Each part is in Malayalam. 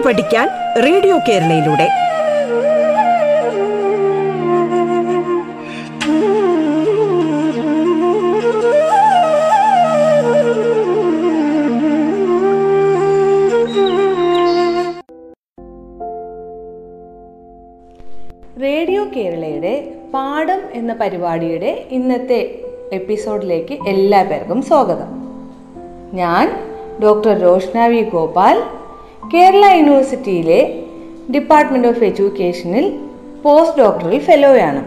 പാട്ട് പഠിക്കാൻ റേഡിയോ കേരളയിലൂടെ. റേഡിയോ കേരളയുടെ പാഠം എന്ന പരിപാടിയുടെ ഇന്നത്തെ എപ്പിസോഡിലേക്ക് എല്ലാ പേർക്കും സ്വാഗതം. ഞാൻ ഡോക്ടർ രോഷ്ന വി ഗോപാൽ കേരള യൂണിവേഴ്സിറ്റിയിലെ ഡിപ്പാർട്ട്മെന്റ് ഓഫ് എഡ്യൂക്കേഷനിൽ പോസ്റ്റ് ഡോക്ടറൽ ഫെലോയാണ്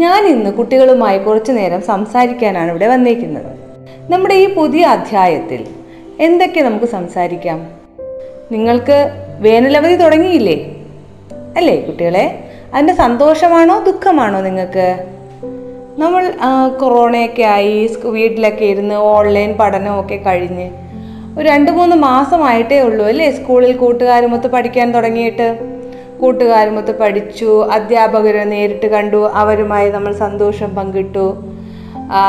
ഞാൻ ഇന്ന് കുട്ടികളുമായി കുറച്ചു നേരം സംസാരിക്കാനാണ് ഇവിടെ വന്നേക്കുന്നത്. നമ്മുടെ ഈ പുതിയ അധ്യായത്തിൽ എന്തൊക്കെ നമുക്ക് സംസാരിക്കാം? നിങ്ങൾക്ക് വേനലവധി തുടങ്ങിയില്ലേ? അല്ലേ കുട്ടികളെ? അതിന്റെ സന്തോഷമാണോ ദുഃഖമാണോ നിങ്ങൾക്ക്? നമ്മൾ കൊറോണയൊക്കെ ആയി വീട്ടിലൊക്കെ ഇരുന്ന് ഓൺലൈൻ പഠനമൊക്കെ കഴിഞ്ഞ് ഒരു രണ്ട് മൂന്ന് മാസമായിട്ടേ ഉള്ളൂ അല്ലേ? സ്കൂളിൽ കൂട്ടുകാരുമൊത്ത് പഠിക്കാൻ തുടങ്ങിയിട്ട്. കൂട്ടുകാരുമൊത്ത് പഠിച്ചു. അധ്യാപകരെ നേരിട്ട് കണ്ടു. അവരുമായി നമ്മൾ സന്തോഷം പങ്കിട്ടു.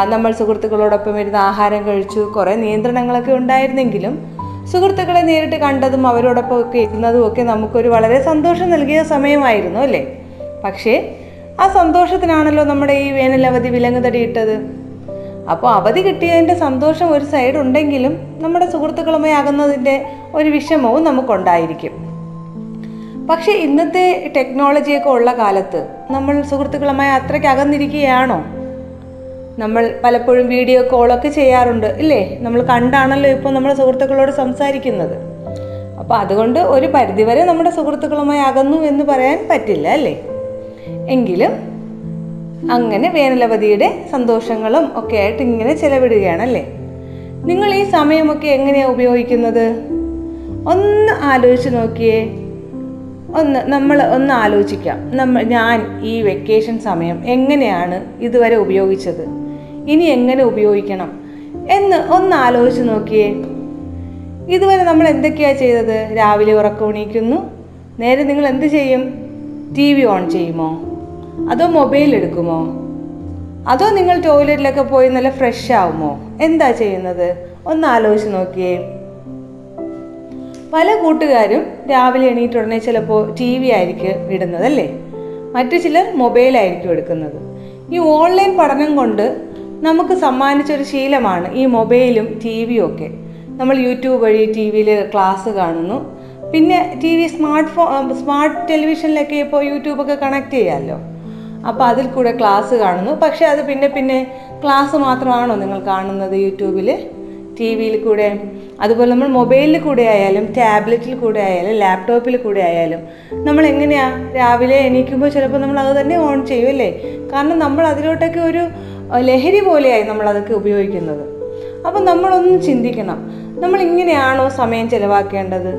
നമ്മൾ സുഹൃത്തുക്കളോടൊപ്പം ഇരുന്ന് ആഹാരം കഴിച്ചു. കുറേ നിയന്ത്രണങ്ങളൊക്കെ ഉണ്ടായിരുന്നെങ്കിലും സുഹൃത്തുക്കളെ നേരിട്ട് കണ്ടതും അവരോടൊപ്പം ഒക്കെ ഇരുന്നതും ഒക്കെ നമുക്കൊരു വളരെ സന്തോഷം നൽകിയ സമയമായിരുന്നു അല്ലേ? പക്ഷേ ആ സന്തോഷത്തിനാണല്ലോ നമ്മുടെ ഈ വേനലവധി വിലങ്ങുതടിയിട്ടത് വിലങ്ങ് തടിയിട്ടത്. അപ്പോൾ അവധി കിട്ടിയതിന്റെ സന്തോഷം ഒരു സൈഡ് ഉണ്ടെങ്കിലും നമ്മുടെ സുഹൃത്തുക്കളുമായി അകന്നതിന്റെ ഒരു വിഷമവും നമുക്കുണ്ടായിരിക്കും. പക്ഷേ ഇന്നത്തെ ടെക്നോളജിയൊക്കെ ഉള്ള കാലത്ത് നമ്മൾ സുഹൃത്തുക്കളുമായി അത്രയ്ക്ക് അകന്നിരിക്കുകയാണോ? നമ്മൾ പലപ്പോഴും വീഡിയോ കോളൊക്കെ ചെയ്യാറുണ്ട് ഇല്ലേ? നമ്മൾ കണ്ടാണല്ലോ ഇപ്പോൾ നമ്മൾ സുഹൃത്തുക്കളോട് സംസാരിക്കുന്നത്. അപ്പോൾ അതുകൊണ്ട് ഒരു പരിധിവരെ നമ്മുടെ സുഹൃത്തുക്കളുമായി അകന്നു എന്ന് പറയാൻ പറ്റില്ല അല്ലേ? എങ്കിലും അങ്ങനെ വേനലവധിയുടെ സന്തോഷങ്ങളും ഒക്കെ ആയിട്ട് ഇങ്ങനെ ചെലവിടുകയാണല്ലേ? നിങ്ങൾ ഈ സമയമൊക്കെ എങ്ങനെയാണ് ഉപയോഗിക്കുന്നത്? ഒന്ന് ആലോചിച്ച് നോക്കിയേ. ഒന്ന് നമ്മൾ ഒന്ന് ആലോചിക്കാം. നമ്മൾ ഞാൻ ഈ വെക്കേഷൻ സമയം എങ്ങനെയാണ് ഇതുവരെ ഉപയോഗിച്ചത്? ഇനി എങ്ങനെ ഉപയോഗിക്കണം? എന്ന് ഒന്ന് ആലോചിച്ച് നോക്കിയേ. ഇതുവരെ നമ്മൾ എന്തൊക്കെയാണ് ചെയ്തത്? രാവിലെ ഉറക്കമുണീക്കുന്നു നേരെ നിങ്ങൾ എന്ത് ചെയ്യും? ടി വി ഓൺ ചെയ്യുമോ? അതോ മൊബൈൽ എടുക്കുമോ? അതോ നിങ്ങൾ ടോയ്ലറ്റിലൊക്കെ പോയി നല്ല ഫ്രഷ് ആവുമോ? എന്താ ചെയ്യുന്നത്? ഒന്ന് ആലോചിച്ച് നോക്കിയേ. പല കൂട്ടുകാരും രാവിലെ എണീറ്റ് ഉടനെ ചിലപ്പോൾ ടി വി ആയിരിക്കും ഇടുന്നത് അല്ലേ മറ്റു ചിലർ മൊബൈലായിരിക്കും എടുക്കുന്നത്. ഈ ഓൺലൈൻ പഠനം കൊണ്ട് നമുക്ക് സമ്മാനിച്ചൊരു ശീലമാണ് ഈ മൊബൈലും ടി വിയും ഒക്കെ. നമ്മൾ യൂട്യൂബ് വഴി ടി വിയിൽ ക്ലാസ് കാണുന്നു. പിന്നെ ടി വി സ്മാർട്ട് ഫോ സ്മാർട്ട് ടെലിവിഷനിലൊക്കെ ഇപ്പോൾ യൂട്യൂബൊക്കെ കണക്ട് ചെയ്യാമല്ലോ അപ്പോൾ അതിൽ കൂടെ ക്ലാസ് കാണുന്നു. പക്ഷേ അത് പിന്നെ പിന്നെ ക്ലാസ് മാത്രമാണോ നിങ്ങൾ കാണുന്നത് യൂട്യൂബിൽ? ടി വിയിൽ കൂടെ. അതുപോലെ നമ്മൾ മൊബൈലിൽ കൂടെ ആയാലും ടാബ്ലറ്റിൽ കൂടെ ആയാലും ലാപ്ടോപ്പിൽ കൂടെ ആയാലും നമ്മൾ എങ്ങനെയാണ് രാവിലെ എണീക്കുമ്പോൾ ചിലപ്പോൾ നമ്മൾ അത് തന്നെ ഓൺ ചെയ്യുമല്ലേ കാരണം നമ്മൾ അതിലോട്ടൊക്കെ ഒരു ലഹരി പോലെയായി നമ്മൾ അതൊക്കെ ഉപയോഗിക്കുന്നത്. അപ്പം നമ്മളൊന്നും ചിന്തിക്കണം. നമ്മൾ ഇങ്ങനെയാണോ സമയം ചിലവാക്കേണ്ടത്?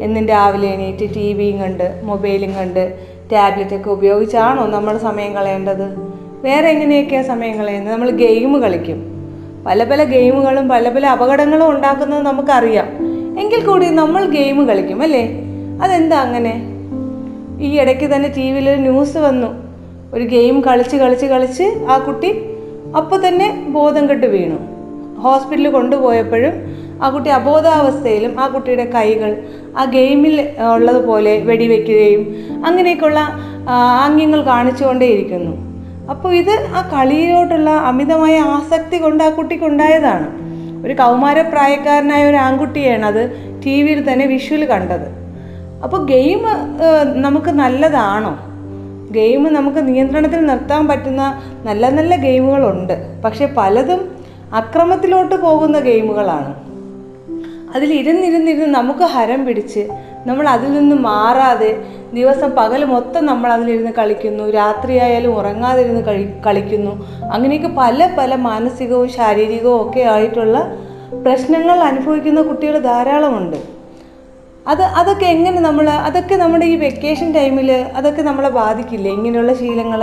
എന്നും രാവിലെ എണീറ്റ് ടി വിയും കണ്ട് മൊബൈലും കണ്ട് ടാബ്ലറ്റൊക്കെ ഉപയോഗിച്ചാണോ നമ്മൾ സമയം കളയേണ്ടത്? വേറെ എങ്ങനെയൊക്കെയാണ് സമയം കളയുന്നത്? നമ്മൾ ഗെയിം കളിക്കും. പല പല ഗെയിമുകളും പല പല അപകടങ്ങളും ഉണ്ടാക്കുന്നത് നമുക്കറിയാം. എങ്കിൽ കൂടി നമ്മൾ ഗെയിം കളിക്കും അല്ലേ? അതെന്താ അങ്ങനെ? ഈ ഇടയ്ക്ക് തന്നെ ടി വിയിൽ ന്യൂസ് വന്നു. ഒരു ഗെയിം കളിച്ച് കളിച്ച് കളിച്ച് ആ കുട്ടി അപ്പോൾ തന്നെ ബോധം കെട്ട് വീണു. ഹോസ്പിറ്റലിൽ കൊണ്ടുപോയപ്പോഴും ആ കുട്ടി അബോധാവസ്ഥയിലും ആ കുട്ടിയുടെ കൈകൾ ആ ഗെയിമിൽ ഉള്ളതുപോലെ വെടിവെക്കുകയും അങ്ങനെയൊക്കെയുള്ള ആംഗ്യങ്ങൾ കാണിച്ചുകൊണ്ടേയിരിക്കുന്നു. അപ്പോൾ ഇത് ആ കളിയിലോട്ടുള്ള അമിതമായ ആസക്തി കൊണ്ട് ആ കുട്ടിക്കുണ്ടായതാണ് ഒരു കൗമാരപ്രായക്കാരനായ ഒരു ആൺകുട്ടിയാണ് അത് ടി വിയിൽ തന്നെ വിഷ്വൽ കണ്ടത്. അപ്പോൾ ഗെയിം നമുക്ക് നല്ലതാണോ? ഗെയിം നമുക്ക് നിയന്ത്രണത്തിൽ നിർത്താൻ പറ്റുന്ന നല്ല നല്ല ഗെയിമുകളുണ്ട്. പക്ഷെ പലതും അക്രമത്തിലോട്ട് പോകുന്ന ഗെയിമുകളാണ്. അതിൽ ഇരുന്നിരുന്നിരുന്ന് നമുക്ക് ഹരം പിടിച്ച് നമ്മൾ അതിൽ നിന്ന് മാറാതെ ദിവസം പകൽ മൊത്തം നമ്മൾ അതിലിരുന്ന് കളിക്കുന്നു. രാത്രിയായാലും ഉറങ്ങാതിരുന്ന് കളി കളിക്കുന്നു. അങ്ങനെയൊക്കെ പല പല മാനസികവും ശാരീരികവും ഒക്കെ ആയിട്ടുള്ള പ്രശ്നങ്ങൾ അനുഭവിക്കുന്ന കുട്ടികൾ ധാരാളമുണ്ട്. അത് അതൊക്കെ എങ്ങനെ നമ്മൾ അതൊക്കെ നമ്മുടെ ഈ വെക്കേഷൻ ടൈമിൽ അതൊക്കെ നമ്മളെ ബാധിക്കില്ലേ ഇങ്ങനെയുള്ള ശീലങ്ങൾ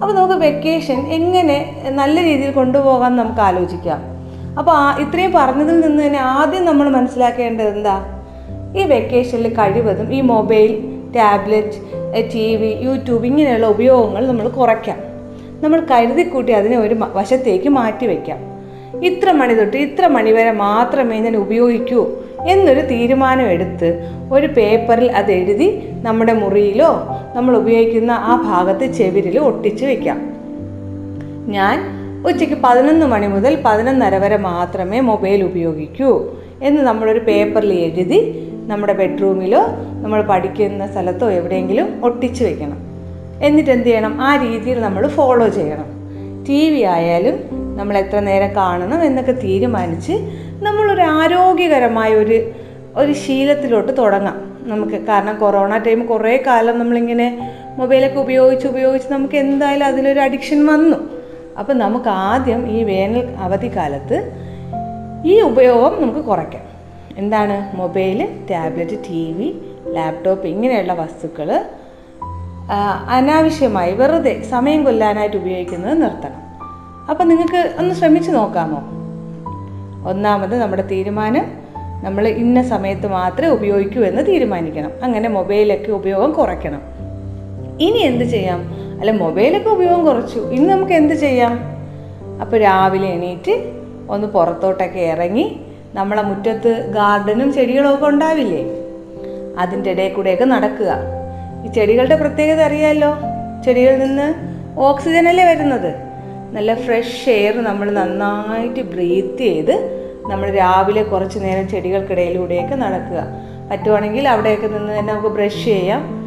അപ്പോൾ നമുക്ക് വെക്കേഷൻ എങ്ങനെ നല്ല രീതിയിൽ കൊണ്ടുപോകാൻ നമുക്ക് ആലോചിക്കാം. അപ്പോൾ ഇത്രയും പറഞ്ഞതിൽ നിന്ന് തന്നെ ആദ്യം നമ്മൾ മനസ്സിലാക്കേണ്ടത് എന്താ? ഈ വെക്കേഷനിൽ കഴിവതും ഈ mobile tablet T V YouTube ഇങ്ങനെയുള്ള ഉപയോഗങ്ങൾ നമ്മൾ കുറയ്ക്കാം. നമ്മൾ കരുതിക്കൂട്ടി അതിനെ ഒരു വശത്തേക്ക് മാറ്റി വയ്ക്കാം ഇത്ര മണി തൊട്ട് ഇത്ര മണി വരെ മാത്രമേ ഞാൻ ഉപയോഗിക്കൂ എന്നൊരു തീരുമാനം എടുത്ത് ഒരു പേപ്പറിൽ അത് എഴുതി നമ്മുടെ മുറിയിലോ നമ്മൾ ഉപയോഗിക്കുന്ന ആ ഭാഗത്ത് ചെവിരിലോ ഒട്ടിച്ച് വയ്ക്കാം ഞാൻ ഉച്ചയ്ക്ക് പതിനൊന്ന് മണി മുതൽ പതിനൊന്നര വരെ മാത്രമേ മൊബൈൽ ഉപയോഗിക്കൂ എന്ന് നമ്മളൊരു പേപ്പറിൽ എഴുതി നമ്മുടെ ബെഡ്റൂമിലോ നമ്മൾ പഠിക്കുന്ന സ്ഥലത്തോ എവിടെയെങ്കിലും ഒട്ടിച്ചു വെക്കണം. എന്നിട്ട് എന്ത് ചെയ്യണം? ആ രീതിയിൽ നമ്മൾ ഫോളോ ചെയ്യണം. ടി വി ആയാലും നമ്മൾ എത്ര നേരം കാണണം എന്നൊക്കെ തീരുമാനിച്ച് നമ്മളൊരു ആരോഗ്യകരമായ ഒരു ഒരു ശീലത്തിലോട്ട് തുടങ്ങാം. നമുക്ക് കാരണം കൊറോണ ടൈം കുറേ കാലം നമ്മളിങ്ങനെ മൊബൈലൊക്കെ ഉപയോഗിച്ച് ഉപയോഗിച്ച് നമുക്ക് എന്തായാലും അതിലൊരു അഡിക്ഷൻ വന്നു. അപ്പം നമുക്ക് ആദ്യം ഈ വേനൽ അവധിക്കാലത്ത് ഈ ഉപയോഗം നമുക്ക് കുറയ്ക്കാം. എന്താണ്? Mobile tablet T V laptop ഇങ്ങനെയുള്ള വസ്തുക്കൾ അനാവശ്യമായി വെറുതെ സമയം കൊല്ലാനായിട്ട് ഉപയോഗിക്കുന്നത് നിർത്തണം. അപ്പം നിങ്ങൾക്ക് ഒന്ന് ശ്രമിച്ചു നോക്കാമോ? ഒന്നാമത് നമ്മുടെ തീരുമാനം നമ്മൾ ഇന്ന സമയത്ത് മാത്രമേ ഉപയോഗിക്കൂ എന്ന് തീരുമാനിക്കണം. അങ്ങനെ മൊബൈലൊക്കെ ഉപയോഗം കുറയ്ക്കണം. ഇനി എന്ത് ചെയ്യാം? അല്ല മൊബൈലൊക്കെ ഉപയോഗം കുറച്ചു. ഇനി നമുക്ക് എന്ത് ചെയ്യാം? അപ്പോൾ രാവിലെ എണീറ്റ് ഒന്ന് പുറത്തോട്ടൊക്കെ ഇറങ്ങി നമ്മളെ മുറ്റത്ത് ഗാർഡനും ചെടികളും ഒക്കെ ഉണ്ടാവില്ലേ? അതിന്റെ ഇടയിൽ കൂടെയൊക്കെ നടക്കുക. ഈ ചെടികളുടെ പ്രത്യേകത അറിയാമല്ലോ ചെടികളിൽ നിന്ന് ഓക്സിജൻ അല്ലേ വരുന്നത്? നല്ല ഫ്രഷ് എയർ നമ്മൾ നന്നായിട്ട് ബ്രീത്ത് ചെയ്ത് നമ്മൾ രാവിലെ കുറച്ച് നേരം ചെടികൾക്കിടയിലൂടെയൊക്കെ നടക്കുക. പറ്റുവാണെങ്കിൽ അവിടെയൊക്കെ നിന്ന് തന്നെ നമുക്ക് ബ്രഷ് ചെയ്യാം.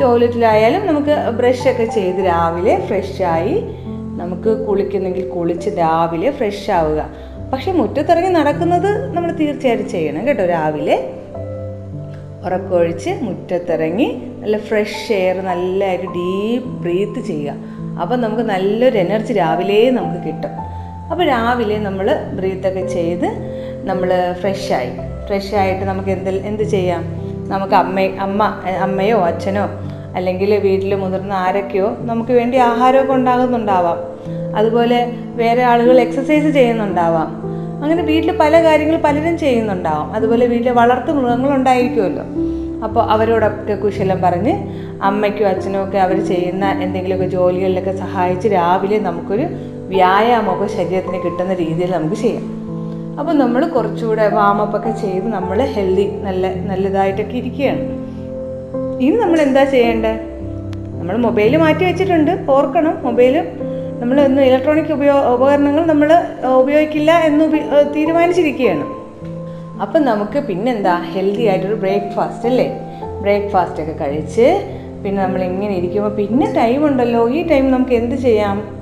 ടോയ്ലറ്റിലായാലും നമുക്ക് ബ്രഷൊക്കെ ചെയ്ത് രാവിലെ ഫ്രഷായി നമുക്ക് കുളിക്കുന്നെങ്കിൽ കുളിച്ച് രാവിലെ ഫ്രഷ് ആവുക. പക്ഷെ മുറ്റത്തിറങ്ങി നടക്കുന്നത് നമ്മൾ തീർച്ചയായിട്ടും ചെയ്യണം കേട്ടോ രാവിലെ. ഉറക്കൊഴിച്ച് മുറ്റത്തിറങ്ങി നല്ല ഫ്രഷ് എയർ നല്ലതായിട്ട് ഡീപ്പ് ബ്രീത്ത് ചെയ്യുക. അപ്പം നമുക്ക് നല്ലൊരു എനർജി രാവിലെ നമുക്ക് കിട്ടും. അപ്പോൾ രാവിലെ നമ്മൾ ബ്രീത്തൊക്കെ ചെയ്ത് നമ്മൾ ഫ്രഷായി ഫ്രഷായിട്ട് നമുക്ക് എന്ത് എന്ത് ചെയ്യാം? നമുക്ക് അമ്മ അമ്മ അമ്മയോ അച്ഛനോ അല്ലെങ്കിൽ വീട്ടിൽ മുതിർന്ന ആരൊക്കെയോ നമുക്ക് വേണ്ടി ആഹാരമൊക്കെ ഉണ്ടാകുന്നുണ്ടാവാം. അതുപോലെ വേറെ ആളുകൾ എക്സസൈസ് ചെയ്യുന്നുണ്ടാവാം. അങ്ങനെ വീട്ടിൽ പല കാര്യങ്ങൾ പലരും ചെയ്യുന്നുണ്ടാവാം. അതുപോലെ വീട്ടിൽ വളർത്തു മൃഗങ്ങളുണ്ടായിരിക്കുമല്ലോ അപ്പോൾ അവരോടൊക്കെ കുശലം പറഞ്ഞ് അമ്മയ്ക്കും അച്ഛനും ഒക്കെ അവർ ചെയ്യുന്ന എന്തെങ്കിലുമൊക്കെ ജോലികളിലൊക്കെ സഹായിച്ച് രാവിലെ നമുക്കൊരു വ്യായാമമൊക്കെ ശരീരത്തിന് കിട്ടുന്ന രീതിയിൽ നമുക്ക് ചെയ്യാം. അപ്പോൾ നമ്മൾ കുറച്ചുകൂടെ വാമപ്പൊക്കെ ചെയ്ത് നമ്മൾ ഹെൽത്തി നല്ല നല്ലതായിട്ടൊക്കെ ഇരിക്കുകയാണ്. ഇനി നമ്മൾ എന്താ ചെയ്യേണ്ടത് നമ്മൾ മൊബൈൽ മാറ്റി വെച്ചിട്ടുണ്ട് ഓർക്കണം. മൊബൈൽ നമ്മൾ ഇന്ന് ഇലക്ട്രോണിക് ഉപയോ ഉപകരണങ്ങൾ നമ്മൾ ഉപയോഗിക്കില്ല എന്ന് തീരുമാനിച്ചിരിക്കുകയാണ്. അപ്പം നമുക്ക് പിന്നെന്താ? ഹെൽത്തി ആയിട്ടൊരു ബ്രേക്ക്ഫാസ്റ്റ് അല്ലേ? ബ്രേക്ക്ഫാസ്റ്റ് ഒക്കെ കഴിച്ച് പിന്നെ നമ്മൾ ഇങ്ങനെ ഇരിക്കുമ്പോൾ പിന്നെ ടൈം ഉണ്ടല്ലോ. ഈ ടൈം നമുക്ക് എന്ത് ചെയ്യാം?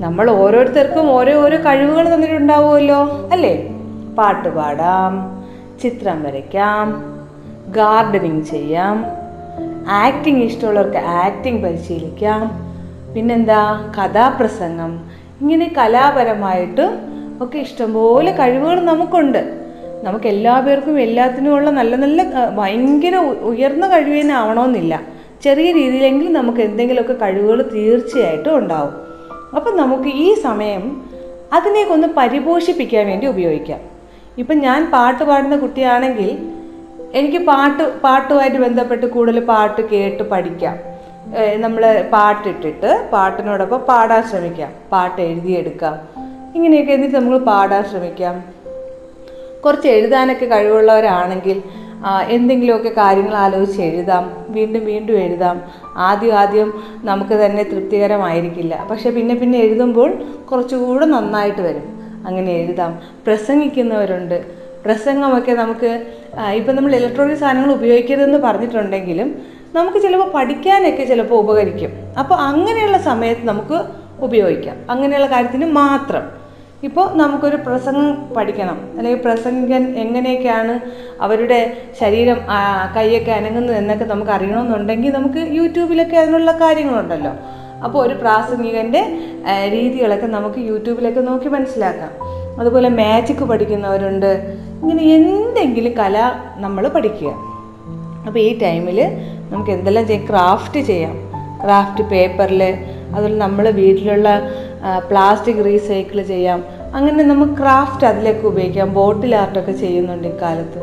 നമ്മൾ ഓരോരുത്തർക്കും ഓരോ ഓരോ കഴിവുകൾ തന്നിട്ടുണ്ടാവുമല്ലോ അല്ലേ? പാട്ട് പാടാം ചിത്രം വരയ്ക്കാം ഗാർഡനിങ് ചെയ്യാം ആക്ടിങ് ഇഷ്ടമുള്ളവർക്ക് ആക്ടിങ് പരിശീലിക്കാം പിന്നെന്താ? കഥാപ്രസംഗം. ഇങ്ങനെ കലാപരമായിട്ട് ഒക്കെ ഇഷ്ടംപോലെ കഴിവുകൾ നമുക്കുണ്ട്. നമുക്ക് എല്ലാ പേർക്കും എല്ലാത്തിനുമുള്ള നല്ല നല്ല ഭയങ്കര ഉയർന്ന കഴിവ് തന്നെ ആവണമെന്നില്ല. ചെറിയ രീതിയിലെങ്കിലും നമുക്ക് എന്തെങ്കിലുമൊക്കെ കഴിവുകൾ തീർച്ചയായിട്ടും ഉണ്ടാവും. അപ്പം നമുക്ക് ഈ സമയം അതിനെയൊക്കെ പരിപോഷിപ്പിക്കാൻ വേണ്ടി ഉപയോഗിക്കാം. ഇപ്പം ഞാൻ പാട്ട് പാടുന്ന കുട്ടിയാണെങ്കിൽ എനിക്ക് പാട്ട് പാട്ടുമായിട്ട് ബന്ധപ്പെട്ട് കൂടുതൽ പാട്ട് കേട്ട് പഠിക്കാം. നമ്മൾ പാട്ടിട്ടിട്ട് പാട്ടിനോടൊപ്പം പാടാൻ ശ്രമിക്കാം. പാട്ട് എഴുതിയെടുക്കാം. ഇങ്ങനെയൊക്കെ എന്നിട്ട് നമ്മൾ പാടാൻ ശ്രമിക്കാം. കുറച്ച് എഴുതാനൊക്കെ കഴിവുള്ളവരാണെങ്കിൽ എന്തെങ്കിലുമൊക്കെ കാര്യങ്ങൾ ആലോചിച്ച് എഴുതാം വീണ്ടും വീണ്ടും എഴുതാം. ആദ്യം ആദ്യം നമുക്ക് തന്നെ തൃപ്തികരമായിരിക്കില്ല. പക്ഷെ പിന്നെ പിന്നെ എഴുതുമ്പോൾ കുറച്ചുകൂടെ നന്നായിട്ട് വരും. അങ്ങനെ എഴുതാം. പ്രസംഗിക്കുന്നവരുണ്ട്. പ്രസംഗമൊക്കെ നമുക്ക് ഇപ്പം നമ്മൾ ഇലക്ട്രോണിക് സാധനങ്ങൾ ഉപയോഗിക്കരുതെന്ന് പറഞ്ഞിട്ടുണ്ടെങ്കിലും നമുക്ക് ചിലപ്പോൾ പഠിക്കാനൊക്കെ ചിലപ്പോൾ ഉപകരിക്കും. അപ്പോൾ അങ്ങനെയുള്ള സമയത്ത് നമുക്ക് ഉപയോഗിക്കാം. അങ്ങനെയുള്ള കാര്യത്തിന് മാത്രം. ഇപ്പോൾ നമുക്കൊരു പ്രസംഗം പഠിക്കണം. അല്ലെങ്കിൽ പ്രസംഗൻ എങ്ങനെയൊക്കെയാണ് അവരുടെ ശരീരം കൈയൊക്കെ അനങ്ങുന്നത് എന്നൊക്കെ നമുക്ക് അറിയണമെന്നുണ്ടെങ്കിൽ നമുക്ക് യൂട്യൂബിലൊക്കെ അതിനുള്ള കാര്യങ്ങളുണ്ടല്ലോ. അപ്പോൾ ഒരു പ്രാസംഗികന്റെ രീതികളൊക്കെ നമുക്ക് യൂട്യൂബിലൊക്കെ നോക്കി മനസ്സിലാക്കാം. അതുപോലെ മാജിക് പഠിക്കുന്നവരുണ്ട്. ഇങ്ങനെ എന്തെങ്കിലും കല നമ്മൾ പഠിക്കുക. അപ്പോൾ ഈ ടൈമിൽ നമുക്ക് എന്തെല്ലാം ചെയ്യാം? ക്രാഫ്റ്റ് ചെയ്യാം. ക്രാഫ്റ്റ് പേപ്പറിൽ അതുപോലെ നമ്മൾ വീട്ടിലുള്ള പ്ലാസ്റ്റിക് റീസൈക്കിൾ ചെയ്യാം. അങ്ങനെ നമ്മൾ ക്രാഫ്റ്റ് അതിലേക്ക് ഉപയോഗിക്കാം. ബോട്ടിൽ ആർട്ടൊക്കെ ചെയ്യുന്നുണ്ട് ഇക്കാലത്ത്.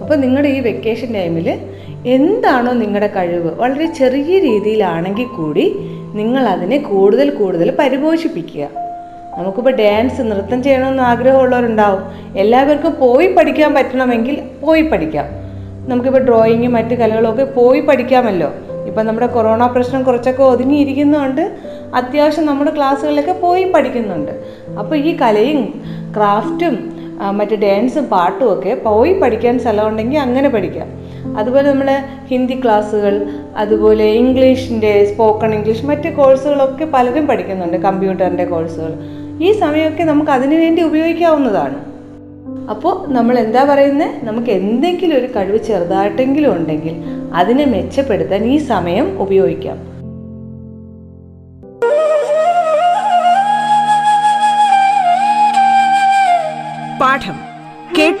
അപ്പോൾ നിങ്ങളുടെ ഈ വെക്കേഷൻ ടൈമിൽ എന്താണോ നിങ്ങളുടെ കഴിവ്? വളരെ ചെറിയ രീതിയിലാണെങ്കിൽ കൂടി നിങ്ങൾ അതിനെ കൂടുതൽ കൂടുതൽ പരിപോഷിപ്പിക്കുക. നമുക്കിപ്പോൾ ഡാൻസ് നൃത്തം ചെയ്യണമെന്ന് ആഗ്രഹമുള്ളവരുണ്ടാവും. എല്ലാവർക്കും പോയി പഠിക്കാൻ പറ്റണമെങ്കിൽ പോയി പഠിക്കാം. നമുക്കിപ്പോൾ ഡ്രോയിങ് മറ്റ് കലകളൊക്കെ പോയി പഠിക്കാമല്ലോ. ഇപ്പം നമ്മുടെ കൊറോണ പ്രശ്നം കുറച്ചൊക്കെ ഒതുങ്ങിയിരിക്കുന്നതുകൊണ്ട് അത്യാവശ്യം നമ്മുടെ ക്ലാസ്സുകളിലൊക്കെ പോയി പഠിക്കുന്നുണ്ട്. അപ്പോൾ ഈ കലയും ക്രാഫ്റ്റും മറ്റ് ഡാൻസും പാട്ടും ഒക്കെ പോയി പഠിക്കാൻ സ്ഥലമുണ്ടെങ്കിൽ അങ്ങനെ പഠിക്കാം. അതുപോലെ നമ്മൾ ഹിന്ദി ക്ലാസ്സുകൾ അതുപോലെ ഇംഗ്ലീഷിന്റെ സ്പോക്കൺ ഇംഗ്ലീഷ് മറ്റ് കോഴ്സുകളൊക്കെ പലരും പഠിക്കുന്നുണ്ട് കമ്പ്യൂട്ടറിന്റെ കോഴ്സുകൾ. ഈ സമയമൊക്കെ നമുക്ക് അതിനു വേണ്ടി ഉപയോഗിക്കാവുന്നതാണ്. അപ്പോൾ നമ്മൾ എന്താ പറയുന്നത് നമുക്ക് എന്തെങ്കിലും ഒരു കഴിവ് ചെറുതായിട്ടെങ്കിലും ഉണ്ടെങ്കിൽ അതിനെ മെച്ചപ്പെടുത്താൻ ഈ സമയം ഉപയോഗിക്കാം.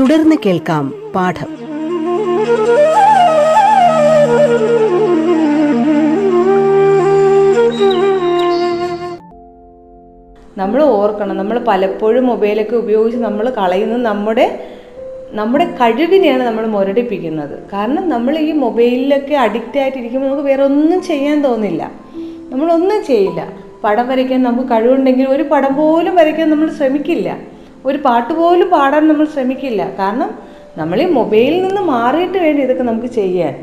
തുടർന്ന് കേൾക്കാം പാഠം. നമ്മൾ ഓർക്കണം നമ്മൾ പലപ്പോഴും മൊബൈലൊക്കെ ഉപയോഗിച്ച് നമ്മൾ കളയുന്നത് നമ്മുടെ നമ്മുടെ കഴിവിനെയാണ് നമ്മൾ മുരടിപ്പിക്കുന്നത്. കാരണം നമ്മൾ ഈ മൊബൈലിലൊക്കെ അഡിക്റ്റ് ആയിട്ടിരിക്കുമ്പോൾ നമുക്ക് വേറെ ഒന്നും ചെയ്യാൻ തോന്നില്ല. നമ്മളൊന്നും ചെയ്യില്ല. പടം വരയ്ക്കാൻ നമുക്ക് കഴിവുണ്ടെങ്കിൽ ഒരു പടം പോലും വരയ്ക്കാൻ നമ്മൾ ശ്രമിക്കില്ല. ഒരു പാട്ട് പോലും പാടാൻ നമ്മൾ ശ്രമിക്കില്ല. കാരണം നമ്മൾ ഈ മൊബൈലിൽ നിന്ന് മാറിയിട്ട് വേണ്ടി ഇതൊക്കെ നമുക്ക് ചെയ്യാൻ.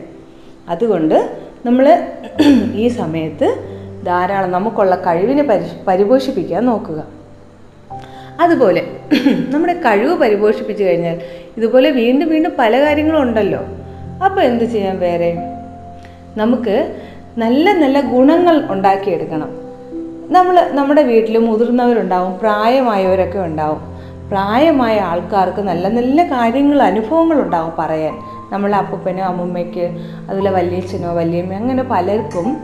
അതുകൊണ്ട് നമ്മൾ ഈ സമയത്ത് ധാരാളം നമുക്കുള്ള കഴിവിനെ പരി പരിപോഷിപ്പിക്കാൻ നോക്കുക. അതുപോലെ നമ്മുടെ കഴിവ് പരിപോഷിപ്പിച്ച് കഴിഞ്ഞാൽ ഇതുപോലെ വീണ്ടും വീണ്ടും പല കാര്യങ്ങളും ഉണ്ടല്ലോ. അപ്പോൾ എന്ത് ചെയ്യാം വേറെ? നമുക്ക് നല്ല നല്ല ഗുണങ്ങൾ ഉണ്ടാക്കിയെടുക്കണം. നമ്മൾ നമ്മുടെ വീട്ടിൽ മുതിർന്നവരുണ്ടാവും പ്രായമായവരൊക്കെ ഉണ്ടാവും. പ്രായമായ ആൾക്കാർക്ക് നല്ല നല്ല കാര്യങ്ങൾ അനുഭവങ്ങൾ ഉണ്ടാകും പറയാൻ. നമ്മളെ അപ്പൂപ്പനോ അമ്മൂമ്മയ്ക്ക് അതുപോലെ വല്യച്ഛനോ വല്യമ്മയോ അങ്ങനെ പലർക്കും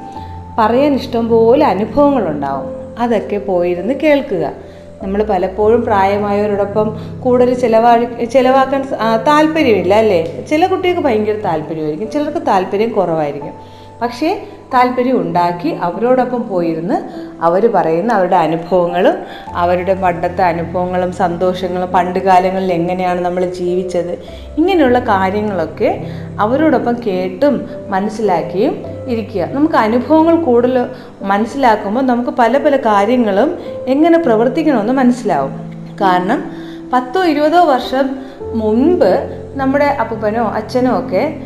പറയാൻ ഇഷ്ടം പോലെ അനുഭവങ്ങളുണ്ടാവും. അതൊക്കെ പോയിരുന്ന് കേൾക്കുക. നമ്മൾ പലപ്പോഴും പ്രായമായവരോടൊപ്പം കൂടുതൽ ചിലവാഴി ചിലവാക്കാൻ താല്പര്യമില്ല അല്ലേ? ചില കുട്ടികൾക്ക് ഭയങ്കര താല്പര്യമായിരിക്കും ചിലർക്ക് താല്പര്യം കുറവായിരിക്കും. പക്ഷേ താല്പര്യം ഉണ്ടാക്കി അവരോടൊപ്പം പോയിരുന്ന് അവർ പറയുന്ന അവരുടെ അനുഭവങ്ങളും അവരുടെ പണ്ടത്തെ അനുഭവങ്ങളും സന്തോഷങ്ങളും പണ്ട് കാലങ്ങളിൽ എങ്ങനെയാണ് നമ്മൾ ജീവിച്ചത് ഇങ്ങനെയുള്ള കാര്യങ്ങളൊക്കെ അവരോടൊപ്പം കേട്ടും മനസ്സിലാക്കിയും ഇരിക്കുക. നമുക്ക് അനുഭവങ്ങൾ കൂടുതൽ മനസ്സിലാക്കുമ്പോൾ നമുക്ക് പല പല കാര്യങ്ങളും എങ്ങനെ പ്രവർത്തിക്കണമെന്ന് മനസ്സിലാവും. കാരണം പത്തോ ഇരുപതോ വർഷം മുൻപ് നമ്മുടെ അപ്പൂപ്പനോ അച്ഛനോ ഒക്കെ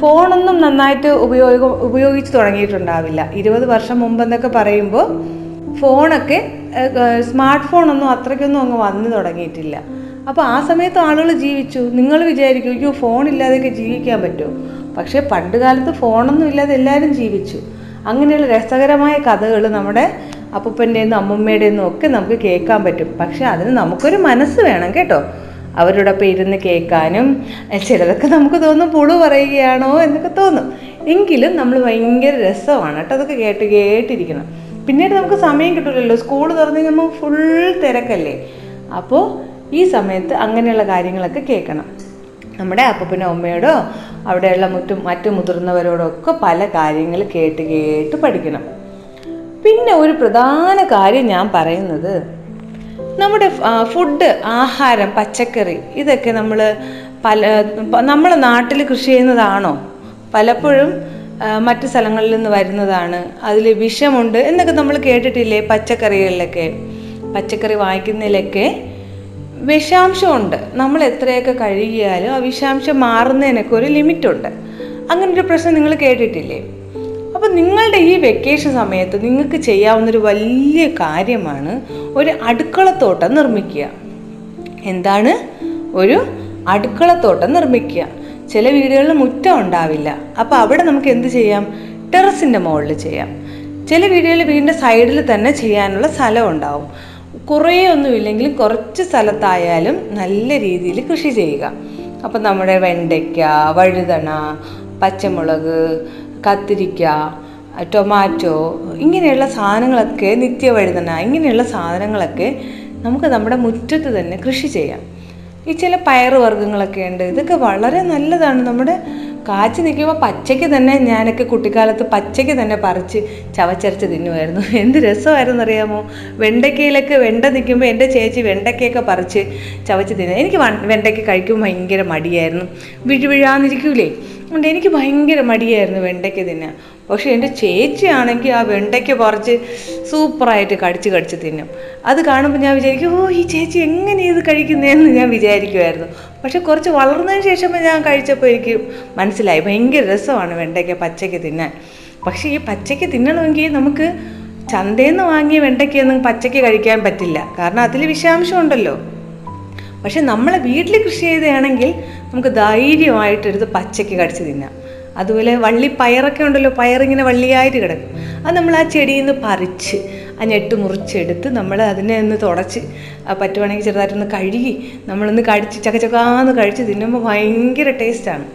ഫോണൊന്നും നന്നായിട്ട് ഉപയോഗ ഉപയോഗിച്ച് തുടങ്ങിയിട്ടുണ്ടാവില്ല. ഇരുപത് വർഷം മുമ്പെന്നൊക്കെ പറയുമ്പോൾ ഫോണൊക്കെ സ്മാർട്ട് ഫോണൊന്നും അത്രയ്ക്കൊന്നും അങ്ങ് വന്നു തുടങ്ങിയിട്ടില്ല. അപ്പോൾ ആ സമയത്ത് ആളുകൾ ജീവിച്ചു. നിങ്ങൾ വിചാരിക്കും അയ്യോ ഫോണില്ലാതെയൊക്കെ ജീവിക്കാൻ പറ്റുമോ പക്ഷേ പണ്ട് കാലത്ത് ഫോണൊന്നും ഇല്ലാതെ എല്ലാവരും ജീവിച്ചു. അങ്ങനെയുള്ള രസകരമായ കഥകൾ നമ്മുടെ അപ്പൂപ്പന്റെയും അമ്മൂമ്മയുടെയും ഒക്കെ നമുക്ക് കേൾക്കാൻ പറ്റും. പക്ഷേ അതിന് നമുക്കൊരു മനസ്സ് വേണം കേട്ടോ. അവരോടൊപ്പം ഇരുന്ന് കേൾക്കാനും ചിലതൊക്കെ നമുക്ക് തോന്നും പുളു പറയുകയാണോ എന്നൊക്കെ തോന്നും. എങ്കിലും നമ്മൾ ഭയങ്കര രസമാണ് കേട്ടോ അതൊക്കെ കേട്ട് കേട്ടിരിക്കണം. പിന്നീട് നമുക്ക് സമയം കിട്ടില്ലല്ലോ സ്കൂൾ തുറന്ന് നമ്മൾ ഫുൾ തിരക്കല്ലേ. അപ്പോൾ ഈ സമയത്ത് അങ്ങനെയുള്ള കാര്യങ്ങളൊക്കെ കേൾക്കണം. നമ്മുടെ അപ്പൂപ്പനോ അമ്മയോടോ അവിടെയുള്ള മറ്റു മറ്റു മുതിർന്നവരോടോ ഒക്കെ പല കാര്യങ്ങൾ കേട്ട് കേട്ട് പഠിക്കണം. പിന്നെ ഒരു പ്രധാന കാര്യം ഞാൻ പറയുന്നത് നമ്മുടെ ഫുഡ് ആഹാരം പച്ചക്കറി ഇതൊക്കെ നമ്മൾ പല നമ്മളെ നാട്ടിൽ കൃഷി ചെയ്യുന്നതാണോ? പലപ്പോഴും മറ്റു സ്ഥലങ്ങളിൽ നിന്ന് വരുന്നതാണ്. അതിൽ വിഷമുണ്ട് എന്നൊക്കെ നമ്മൾ കേട്ടിട്ടില്ലേ? പച്ചക്കറികളിലൊക്കെ പച്ചക്കറി വാങ്ങിക്കുന്നതിലൊക്കെ വിഷാംശമുണ്ട്. നമ്മൾ എത്രയൊക്കെ കഴുകിയാലും ആ വിഷാംശം മാറുന്നതിനൊക്കെ ഒരു ലിമിറ്റുണ്ട്. അങ്ങനൊരു പ്രശ്നം നിങ്ങൾ കേട്ടിട്ടില്ലേ? അപ്പം നിങ്ങളുടെ ഈ വെക്കേഷൻ സമയത്ത് നിങ്ങൾക്ക് ചെയ്യാവുന്നൊരു വലിയ കാര്യമാണ് ഒരു അടുക്കളത്തോട്ടം നിർമ്മിക്കുക. എന്താണ്? ഒരു അടുക്കളത്തോട്ടം നിർമ്മിക്കുക. ചില വീടുകളിൽ മുറ്റം ഉണ്ടാവില്ല. അപ്പോൾ അവിടെ നമുക്ക് എന്ത് ചെയ്യാം? ടെറസിന്റെ മുകളിൽ ചെയ്യാം. ചില വീടുകളിൽ വീടിന്റെ സൈഡിൽ തന്നെ ചെയ്യാനുള്ള സ്ഥലം ഉണ്ടാവും. കുറേ ഒന്നും ഇല്ലെങ്കിലും കുറച്ച് സ്ഥലത്തായാലും നല്ല രീതിയിൽ കൃഷി ചെയ്യുക. അപ്പം നമ്മുടെ വെണ്ടയ്ക്ക വഴുതണ പച്ചമുളക് കത്തിരിക്ക ടൊമാറ്റോ ഇങ്ങനെയുള്ള സാധനങ്ങളൊക്കെ നിത്യവഴുതന ഇങ്ങനെയുള്ള സാധനങ്ങളൊക്കെ നമുക്ക് നമ്മുടെ മുറ്റത്ത് തന്നെ കൃഷി ചെയ്യാം. ഈ ചില പയറുവർഗങ്ങളൊക്കെ ഉണ്ട്. ഇതൊക്കെ വളരെ നല്ലതാണ്. നമ്മുടെ കാച്ചി നിൽക്കുമ്പോൾ പച്ചയ്ക്ക് തന്നെ ഞാനൊക്കെ കുട്ടിക്കാലത്ത് പച്ചയ്ക്ക് തന്നെ പറിച്ച് ചവച്ചരച്ച് തിന്നുമായിരുന്നു. എന്ത് രസമായിരുന്നു അറിയാമോ വെണ്ടയ്ക്കയിലൊക്കെ വെണ്ട നിൽക്കുമ്പോൾ എന്റെ ചേച്ചി വെണ്ടയ്ക്കയൊക്കെ പറിച്ച് ചവച്ച് തിന്നു. എനിക്ക് വെണ്ടയ്ക്ക് കഴിക്കുമ്പോൾ ഭയങ്കര മടിയായിരുന്നു. വിഴുവിഴാന്നിരിക്കൂലേ അതുകൊണ്ട് എനിക്ക് ഭയങ്കര മടിയായിരുന്നു വെണ്ടയ്ക്ക തിന്നാൻ. പക്ഷേ എന്റെ ചേച്ചിയാണെങ്കിൽ ആ വെണ്ടയ്ക്ക പറിച്ച് സൂപ്പറായിട്ട് കടിച്ച് കടിച്ച് തിന്നും. അത് കാണുമ്പോൾ ഞാൻ വിചാരിക്കും ഓ ഈ ചേച്ചി എങ്ങനെ ഇത് കഴിക്കുന്നതെന്ന് ഞാൻ വിചാരിക്കുമായിരുന്നു. പക്ഷെ കുറച്ച് വളർന്നതിന് ശേഷം ഞാൻ കഴിച്ചപ്പോൾ എനിക്ക് മനസ്സിലായി. ഭയങ്കര രസമാണ് വെണ്ടയ്ക്ക പച്ചയ്ക്ക് തിന്നാൻ. പക്ഷേ ഈ പച്ചയ്ക്ക് തിന്നണമെങ്കിൽ നമുക്ക് ചന്തയിൽ നിന്ന് വാങ്ങിയ വെണ്ടയ്ക്കൊന്നും പച്ചയ്ക്ക് കഴിക്കാൻ പറ്റില്ല. കാരണം അതിൽ വിഷാംശം ഉണ്ടല്ലോ പക്ഷെ നമ്മളെ വീട്ടിൽ കൃഷി ചെയ്തതാണെങ്കിൽ നമുക്ക് ധൈര്യമായിട്ടെടുത്ത് പച്ചയ്ക്ക് കടിച്ച് തിന്നാം. അതുപോലെ വള്ളി പയറൊക്കെ ഉണ്ടല്ലോ പയറിങ്ങനെ വള്ളിയായിട്ട് കിടക്കും. അത് നമ്മൾ ആ ചെടിയിൽ നിന്ന് പറിച്ച് ആ ഞെട്ട് മുറിച്ചെടുത്ത് നമ്മൾ അതിനെ ഒന്ന് തുടച്ച് പറ്റുവാണെങ്കിൽ ചെറുതായിട്ടൊന്ന് കഴുകി നമ്മളൊന്ന് കടിച്ച് ചക്കച്ചക്കാന്ന് കഴിച്ച് തിന്നുമ്പോൾ ഭയങ്കര ടേസ്റ്റാണ്.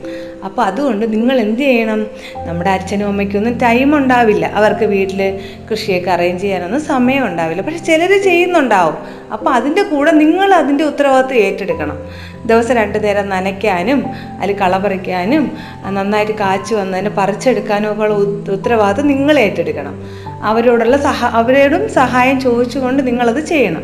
അപ്പോൾ അതുകൊണ്ട് നിങ്ങൾ എന്ത് ചെയ്യണം? നമ്മുടെ അച്ഛനും അമ്മയ്ക്കൊന്നും ടൈം ഉണ്ടാവില്ല. അവർക്ക് വീട്ടിൽ കൃഷിയൊക്കെ അറേഞ്ച് ചെയ്യാനൊന്നും സമയം ഉണ്ടാവില്ല. പക്ഷെ ചിലർ ചെയ്യുന്നുണ്ടാവും. അപ്പോൾ അതിന്റെ കൂടെ നിങ്ങൾ അതിന്റെ ഉത്തരവാദിത്വം ഏറ്റെടുക്കണം. ദിവസം രണ്ട് നേരം നനയ്ക്കാനും അതിൽ കള പറിക്കാനും നന്നായിട്ട് കാച്ചു വന്നതിന് പറിച്ചെടുക്കാനും ഒക്കെ ഉള്ള ഉത്തരവാദിത്വം നിങ്ങൾ ഏറ്റെടുക്കണം. അവരോടുള്ള സഹ അവരോടും സഹായം ചോദിച്ചുകൊണ്ട് നിങ്ങളത് ചെയ്യണം.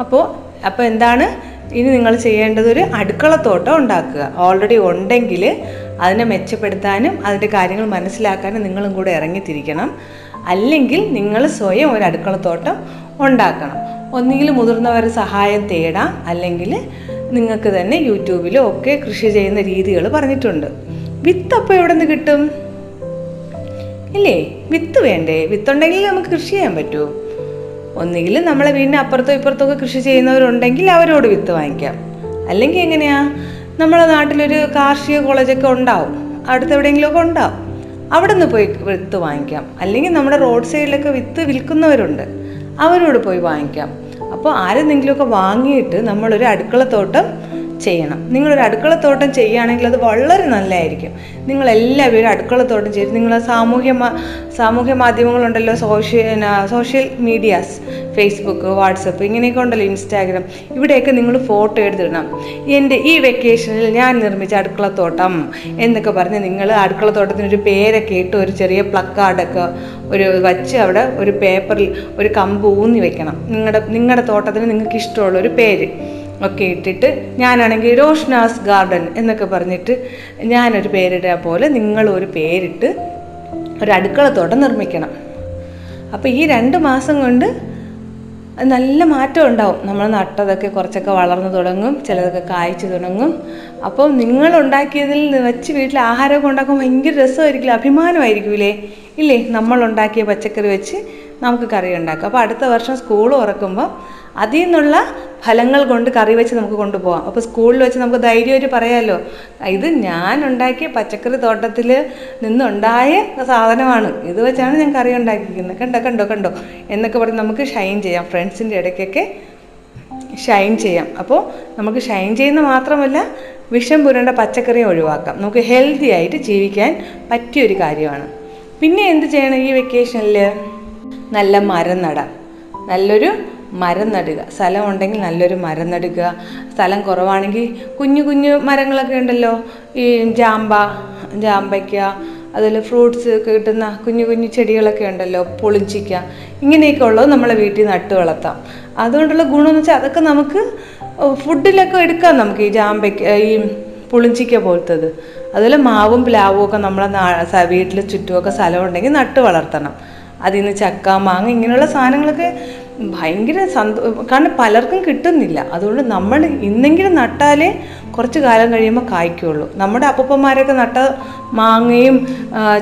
അപ്പോൾ അപ്പോൾ എന്താണ്? ഇനി നിങ്ങൾ ചെയ്യേണ്ടത് ഒരു അടുക്കളത്തോട്ടം ഉണ്ടാക്കുക. ഓൾറെഡി ഉണ്ടെങ്കിൽ അതിനെ മെച്ചപ്പെടുത്താനും അതിന്റെ കാര്യങ്ങൾ മനസ്സിലാക്കാനും നിങ്ങളും കൂടെ ഇറങ്ങിത്തിരിക്കണം. അല്ലെങ്കിൽ നിങ്ങൾ സ്വയം ഒരു അടുക്കളത്തോട്ടം ഉണ്ടാക്കണം. ഒന്നുകിൽ മുതിർന്നവരെ സഹായം തേടാം. അല്ലെങ്കിൽ നിങ്ങൾക്ക് തന്നെ യൂട്യൂബിലും ഒക്കെ കൃഷി ചെയ്യുന്ന രീതികൾ പറഞ്ഞിട്ടുണ്ട്. വിത്ത് അപ്പോൾ എവിടെ നിന്ന് കിട്ടും? ഇല്ലേ? വിത്ത് വേണ്ടേ? വിത്തുണ്ടെങ്കിൽ നമുക്ക് കൃഷി ചെയ്യാൻ പറ്റുമോ ഒന്നുകിൽ നമ്മളെ വീടിന് അപ്പുറത്തോ ഇപ്പുറത്തോ ഒക്കെ കൃഷി ചെയ്യുന്നവരുണ്ടെങ്കിൽ അവരോട് വിത്ത് വാങ്ങിക്കാം. അല്ലെങ്കിൽ എങ്ങനെയാ? നമ്മളെ നാട്ടിലൊരു കാർഷിക കോളേജൊക്കെ ഉണ്ടാവും. അടുത്ത് എവിടെയെങ്കിലുമൊക്കെ ഉണ്ടാവും. അവിടെ നിന്ന് പോയി വിത്ത് വാങ്ങിക്കാം. അല്ലെങ്കിൽ നമ്മുടെ റോഡ് സൈഡിലൊക്കെ വിത്ത് വിൽക്കുന്നവരുണ്ട്. അവരോട് പോയി വാങ്ങിക്കാം. അപ്പോൾ ആരെന്തെങ്കിലുമൊക്കെ വാങ്ങിയിട്ട് നമ്മളൊരു അടുക്കളത്തോട്ടം ചെയ്യണം. നിങ്ങളൊരു അടുക്കളത്തോട്ടം ചെയ്യുകയാണെങ്കിൽ അത് വളരെ നല്ലതായിരിക്കും. നിങ്ങൾ നിങ്ങളെല്ലാവരും അടുക്കളത്തോട്ടം ചെയ്ത് നിങ്ങൾ സാമൂഹ്യ സാമൂഹ്യ മാധ്യമങ്ങളുണ്ടല്ലോ social social medias Facebook WhatsApp ഇങ്ങനെയൊക്കെ ഉണ്ടല്ലോ ഇൻസ്റ്റാഗ്രാം ഇവിടെയൊക്കെ നിങ്ങൾ ഫോട്ടോ എടുത്തിടണം. എന്റെ ഈ വെക്കേഷനിൽ ഞാൻ നിർമ്മിച്ച അടുക്കളത്തോട്ടം എന്നൊക്കെ പറഞ്ഞ് നിങ്ങൾ അടുക്കളത്തോട്ടത്തിനൊരു പേരൊക്കെ ഇട്ട് ഒരു ചെറിയ പ്ലക്കാർഡൊക്കെ ഒരു വച്ച് അവിടെ ഒരു പേപ്പറിൽ ഒരു കമ്പ് ഊന്നി വെക്കണം. നിങ്ങളുടെ നിങ്ങളുടെ തോട്ടത്തിന് നിങ്ങൾക്ക് ഇഷ്ടമുള്ള ഒരു പേര്. ഒക്കെ ഇട്ടിട്ട് ഞാനാണെങ്കിൽ റോഷ്നാസ് ഗാർഡൻ എന്നൊക്കെ പറഞ്ഞിട്ട് ഞാനൊരു പേരിടുക പോലെ നിങ്ങളൊരു പേരിട്ട് ഒരു അടുക്കളത്തോട്ടം നിർമ്മിക്കണം. അപ്പോൾ ഈ രണ്ട് മാസം കൊണ്ട് നല്ല മാറ്റം ഉണ്ടാവും. നമ്മൾ നട്ടതൊക്കെ കുറച്ചൊക്കെ വളർന്നു തുടങ്ങും ചിലതൊക്കെ കായ്ച്ചു തുടങ്ങും. അപ്പം നിങ്ങൾ ഉണ്ടാക്കിയതിൽ വെച്ച് വീട്ടിൽ ആഹാരമൊക്കെ ഉണ്ടാക്കുമ്പോൾ ഭയങ്കര രസമായിരിക്കില്ല? അഭിമാനമായിരിക്കില്ലേ ഇല്ലേ? നമ്മൾ ഉണ്ടാക്കിയ പച്ചക്കറി വെച്ച് നമുക്ക് കറി ഉണ്ടാക്കാം. അപ്പോൾ അടുത്ത വർഷം സ്കൂൾ തുറക്കുമ്പോൾ അതിൽ നിന്നുള്ള ഫലങ്ങൾ കൊണ്ട് കറി വെച്ച് നമുക്ക് കൊണ്ടുപോകാം അപ്പോൾ സ്കൂളിൽ വെച്ച് നമുക്ക് ധൈര്യമായിട്ട് പറയാമല്ലോ ഇത് ഞാൻ ഉണ്ടാക്കിയ പച്ചക്കറി തോട്ടത്തിൽ നിന്നുണ്ടായ സാധനമാണ്. ഇത് വെച്ചാണ് ഞാൻ കറി ഉണ്ടാക്കിയിരിക്കുന്നത്. കണ്ടോ കണ്ടോ കണ്ടോ? എന്നൊക്കെ പറഞ്ഞ് നമുക്ക് ഷൈൻ ചെയ്യാം. ഫ്രണ്ട്സിന്റെ ഇടയ്ക്കൊക്കെ ഷൈൻ ചെയ്യാം. അപ്പോൾ നമുക്ക് ഷൈൻ ചെയ്യുന്ന മാത്രമല്ല വിഷം പുരണ്ട പച്ചക്കറിയും ഒഴിവാക്കാം. നമുക്ക് ഹെൽത്തി ആയിട്ട് ജീവിക്കാൻ പറ്റിയൊരു കാര്യമാണ്. പിന്നെ എന്ത് ചെയ്യണം ഈ വെക്കേഷനിൽ നല്ല മരം നടാം. നല്ലൊരു മരം നടുക. സ്ഥലം ഉണ്ടെങ്കിൽ നല്ലൊരു മരം നടുക. സ്ഥലം കുറവാണെങ്കിൽ കുഞ്ഞു കുഞ്ഞു മരങ്ങളൊക്കെ ഉണ്ടല്ലോ. ഈ ജാമ്പ ജാമ്പയ്ക്ക അതിൽ ഫ്രൂട്ട്സ് കിട്ടുന്ന കുഞ്ഞു കുഞ്ഞു ചെടികളൊക്കെ ഉണ്ടല്ലോ. പൊളിഞ്ചിക്ക. ഇങ്ങനെയൊക്കെ ഉള്ളത് നമ്മളെ വീട്ടിൽ നട്ട് വളർത്താം. അതുകൊണ്ടുള്ള ഗുണമെന്ന് വെച്ചാൽ അതൊക്കെ നമുക്ക് ഫുഡിലൊക്കെ എടുക്കാം നമുക്ക് ഈ ജാമ്പയ്ക്ക ഈ പുളിഞ്ചിക്ക പോലത്തത്. അതുപോലെ മാവും പ്ലാവും ഒക്കെ നമ്മളെ വീട്ടിൽ ചുറ്റുമൊക്കെ സ്ഥലം ഉണ്ടെങ്കിൽ നട്ട് വളർത്തണം. അതിൽ നിന്ന് ചക്ക മാങ്ങ ഇങ്ങനെയുള്ള സാധനങ്ങളൊക്കെ ഭയങ്കര സന്തോ കാരണം പലർക്കും കിട്ടുന്നില്ല. അതുകൊണ്ട് നമ്മൾ ഇന്നെങ്കിലും നട്ടാലേ കുറച്ച് കാലം കഴിയുമ്പോൾ കായ്ക്കുള്ളൂ. നമ്മുടെ അപ്പൂപ്പന്മാരൊക്കെ നട്ട മാങ്ങയും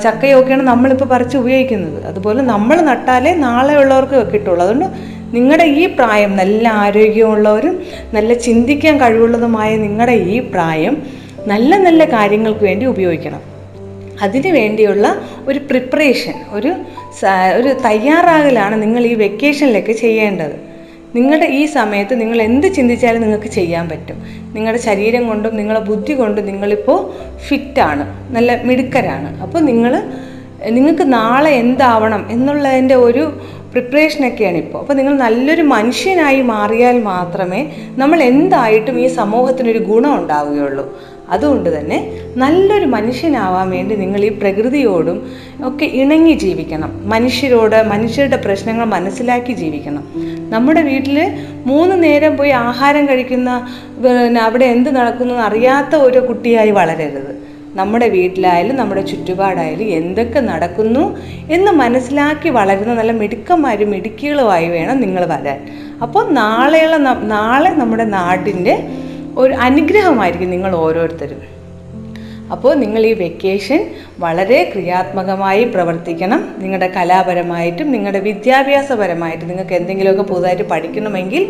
ചക്കയും ഒക്കെയാണ് നമ്മളിപ്പോൾ പറിച്ച് ഉപയോഗിക്കുന്നത്. അതുപോലെ നമ്മൾ നട്ടാലേ നാളെ ഉള്ളവർക്ക് കിട്ടുള്ളൂ. അതുകൊണ്ട് നിങ്ങളുടെ ഈ പ്രായം നല്ല ആരോഗ്യമുള്ളവരും നല്ല ചിന്തിക്കാൻ കഴിവുള്ളതുമായ നിങ്ങളുടെ ഈ പ്രായം നല്ല നല്ല കാര്യങ്ങൾക്ക് വേണ്ടി ഉപയോഗിക്കണം. അതിനു വേണ്ടിയുള്ള ഒരു പ്രിപ്പറേഷൻ ഒരു ഒരു തയ്യാറാകലാണ് നിങ്ങൾ ഈ വെക്കേഷനിലേക്ക് ചെയ്യേണ്ടത്. നിങ്ങളുടെ ഈ സമയത്ത് നിങ്ങൾ എന്ത് ചിന്തിച്ചാലും നിങ്ങൾക്ക് ചെയ്യാൻ പറ്റും. നിങ്ങളുടെ ശരീരം കൊണ്ടും നിങ്ങളുടെ ബുദ്ധി കൊണ്ടും നിങ്ങളിപ്പോൾ ഫിറ്റാണ് നല്ല മിടുക്കരാണ്. അപ്പോൾ നിങ്ങൾ നിങ്ങൾക്ക് നാളെ എന്താവണം എന്നുള്ളതിന്റെ ഒരു പ്രിപ്പറേഷനൊക്കെയാണ് ഇപ്പോൾ അപ്പോൾ നിങ്ങൾ നല്ലൊരു മനുഷ്യനായി മാറിയാൽ മാത്രമേ നമ്മൾ എന്തായിട്ടും ഈ സമൂഹത്തിനൊരു ഗുണം ഉണ്ടാവുകയുള്ളൂ. അതുകൊണ്ട് തന്നെ നല്ലൊരു മനുഷ്യനാവാൻ വേണ്ടി നിങ്ങൾ ഈ പ്രകൃതിയോടും ഒക്കെ ഇണങ്ങി ജീവിക്കണം. മനുഷ്യരോട് മനുഷ്യരുടെ പ്രശ്നങ്ങൾ മനസ്സിലാക്കി ജീവിക്കണം. നമ്മുടെ വീട്ടിൽ മൂന്ന് നേരം പോയി ആഹാരം കഴിക്കുന്ന പിന്നെ അവിടെ എന്ത് നടക്കുന്നു അറിയാത്ത ഒരു കുട്ടിയായി വളരരുത്. നമ്മുടെ വീട്ടിലായാലും നമ്മുടെ ചുറ്റുപാടായാലും എന്തൊക്കെ നടക്കുന്നു എന്ന് മനസ്സിലാക്കി വളരുന്ന നല്ല മിടുക്കന്മാരും മിടുക്കികളുമായി വേണം നിങ്ങൾ വരാൻ. അപ്പോൾ നാളെയുള്ള നാളെ നമ്മുടെ നാടിന്റെ ഒരു അനുഗ്രഹമായിരിക്കും നിങ്ങൾ ഓരോരുത്തരും. അപ്പോൾ നിങ്ങൾ ഈ വെക്കേഷൻ വളരെ ക്രിയാത്മകമായി പ്രവർത്തിക്കണം. നിങ്ങളുടെ കലാപരമായിട്ടും നിങ്ങളുടെ വിദ്യാഭ്യാസപരമായിട്ടും നിങ്ങൾക്ക് എന്തെങ്കിലുമൊക്കെ പുതുതായിട്ട് പഠിക്കണമെങ്കിൽ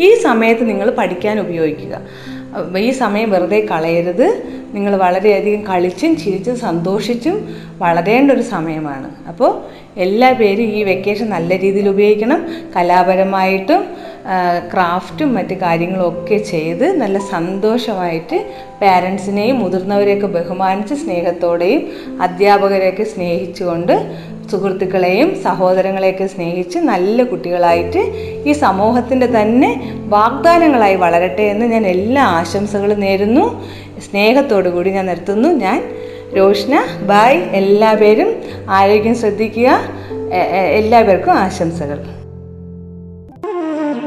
ഈ സമയത്ത് നിങ്ങൾ പഠിക്കാൻ ഉപയോഗിക്കുക. ഈ സമയം വെറുതെ കളയരുത്. നിങ്ങൾ വളരെയധികം കളിച്ചും ചിരിച്ചും സന്തോഷിച്ചും വളരേണ്ട ഒരു സമയമാണ്. അപ്പോൾ എല്ലാ പേരും ഈ വെക്കേഷൻ നല്ല രീതിയിൽ ഉപയോഗിക്കണം. കലാപരമായിട്ടും ക്രാഫ്റ്റും മറ്റ് കാര്യങ്ങളും ഒക്കെ ചെയ്ത് നല്ല സന്തോഷമായിട്ട് പാരൻസിനെയും മുതിർന്നവരെയൊക്കെ ബഹുമാനിച്ച് സ്നേഹത്തോടെയും അധ്യാപകരെയൊക്കെ സ്നേഹിച്ചുകൊണ്ട് സുഹൃത്തുക്കളെയും സഹോദരങ്ങളെയൊക്കെ സ്നേഹിച്ച് നല്ല കുട്ടികളായിട്ട് ഈ സമൂഹത്തിന്റെ തന്നെ വാഗ്ദാനങ്ങളായി വളരട്ടെ എന്ന് ഞാൻ എല്ലാ ആശംസകളും നേരുന്നു. സ്നേഹത്തോടു കൂടി ഞാൻ നിർത്തുന്നു. ഞാൻ രോഷ്ന ബായ് എല്ലാവരും ആരോഗ്യം ശ്രദ്ധിക്കുക. എല്ലാവർക്കും ആശംസകൾ.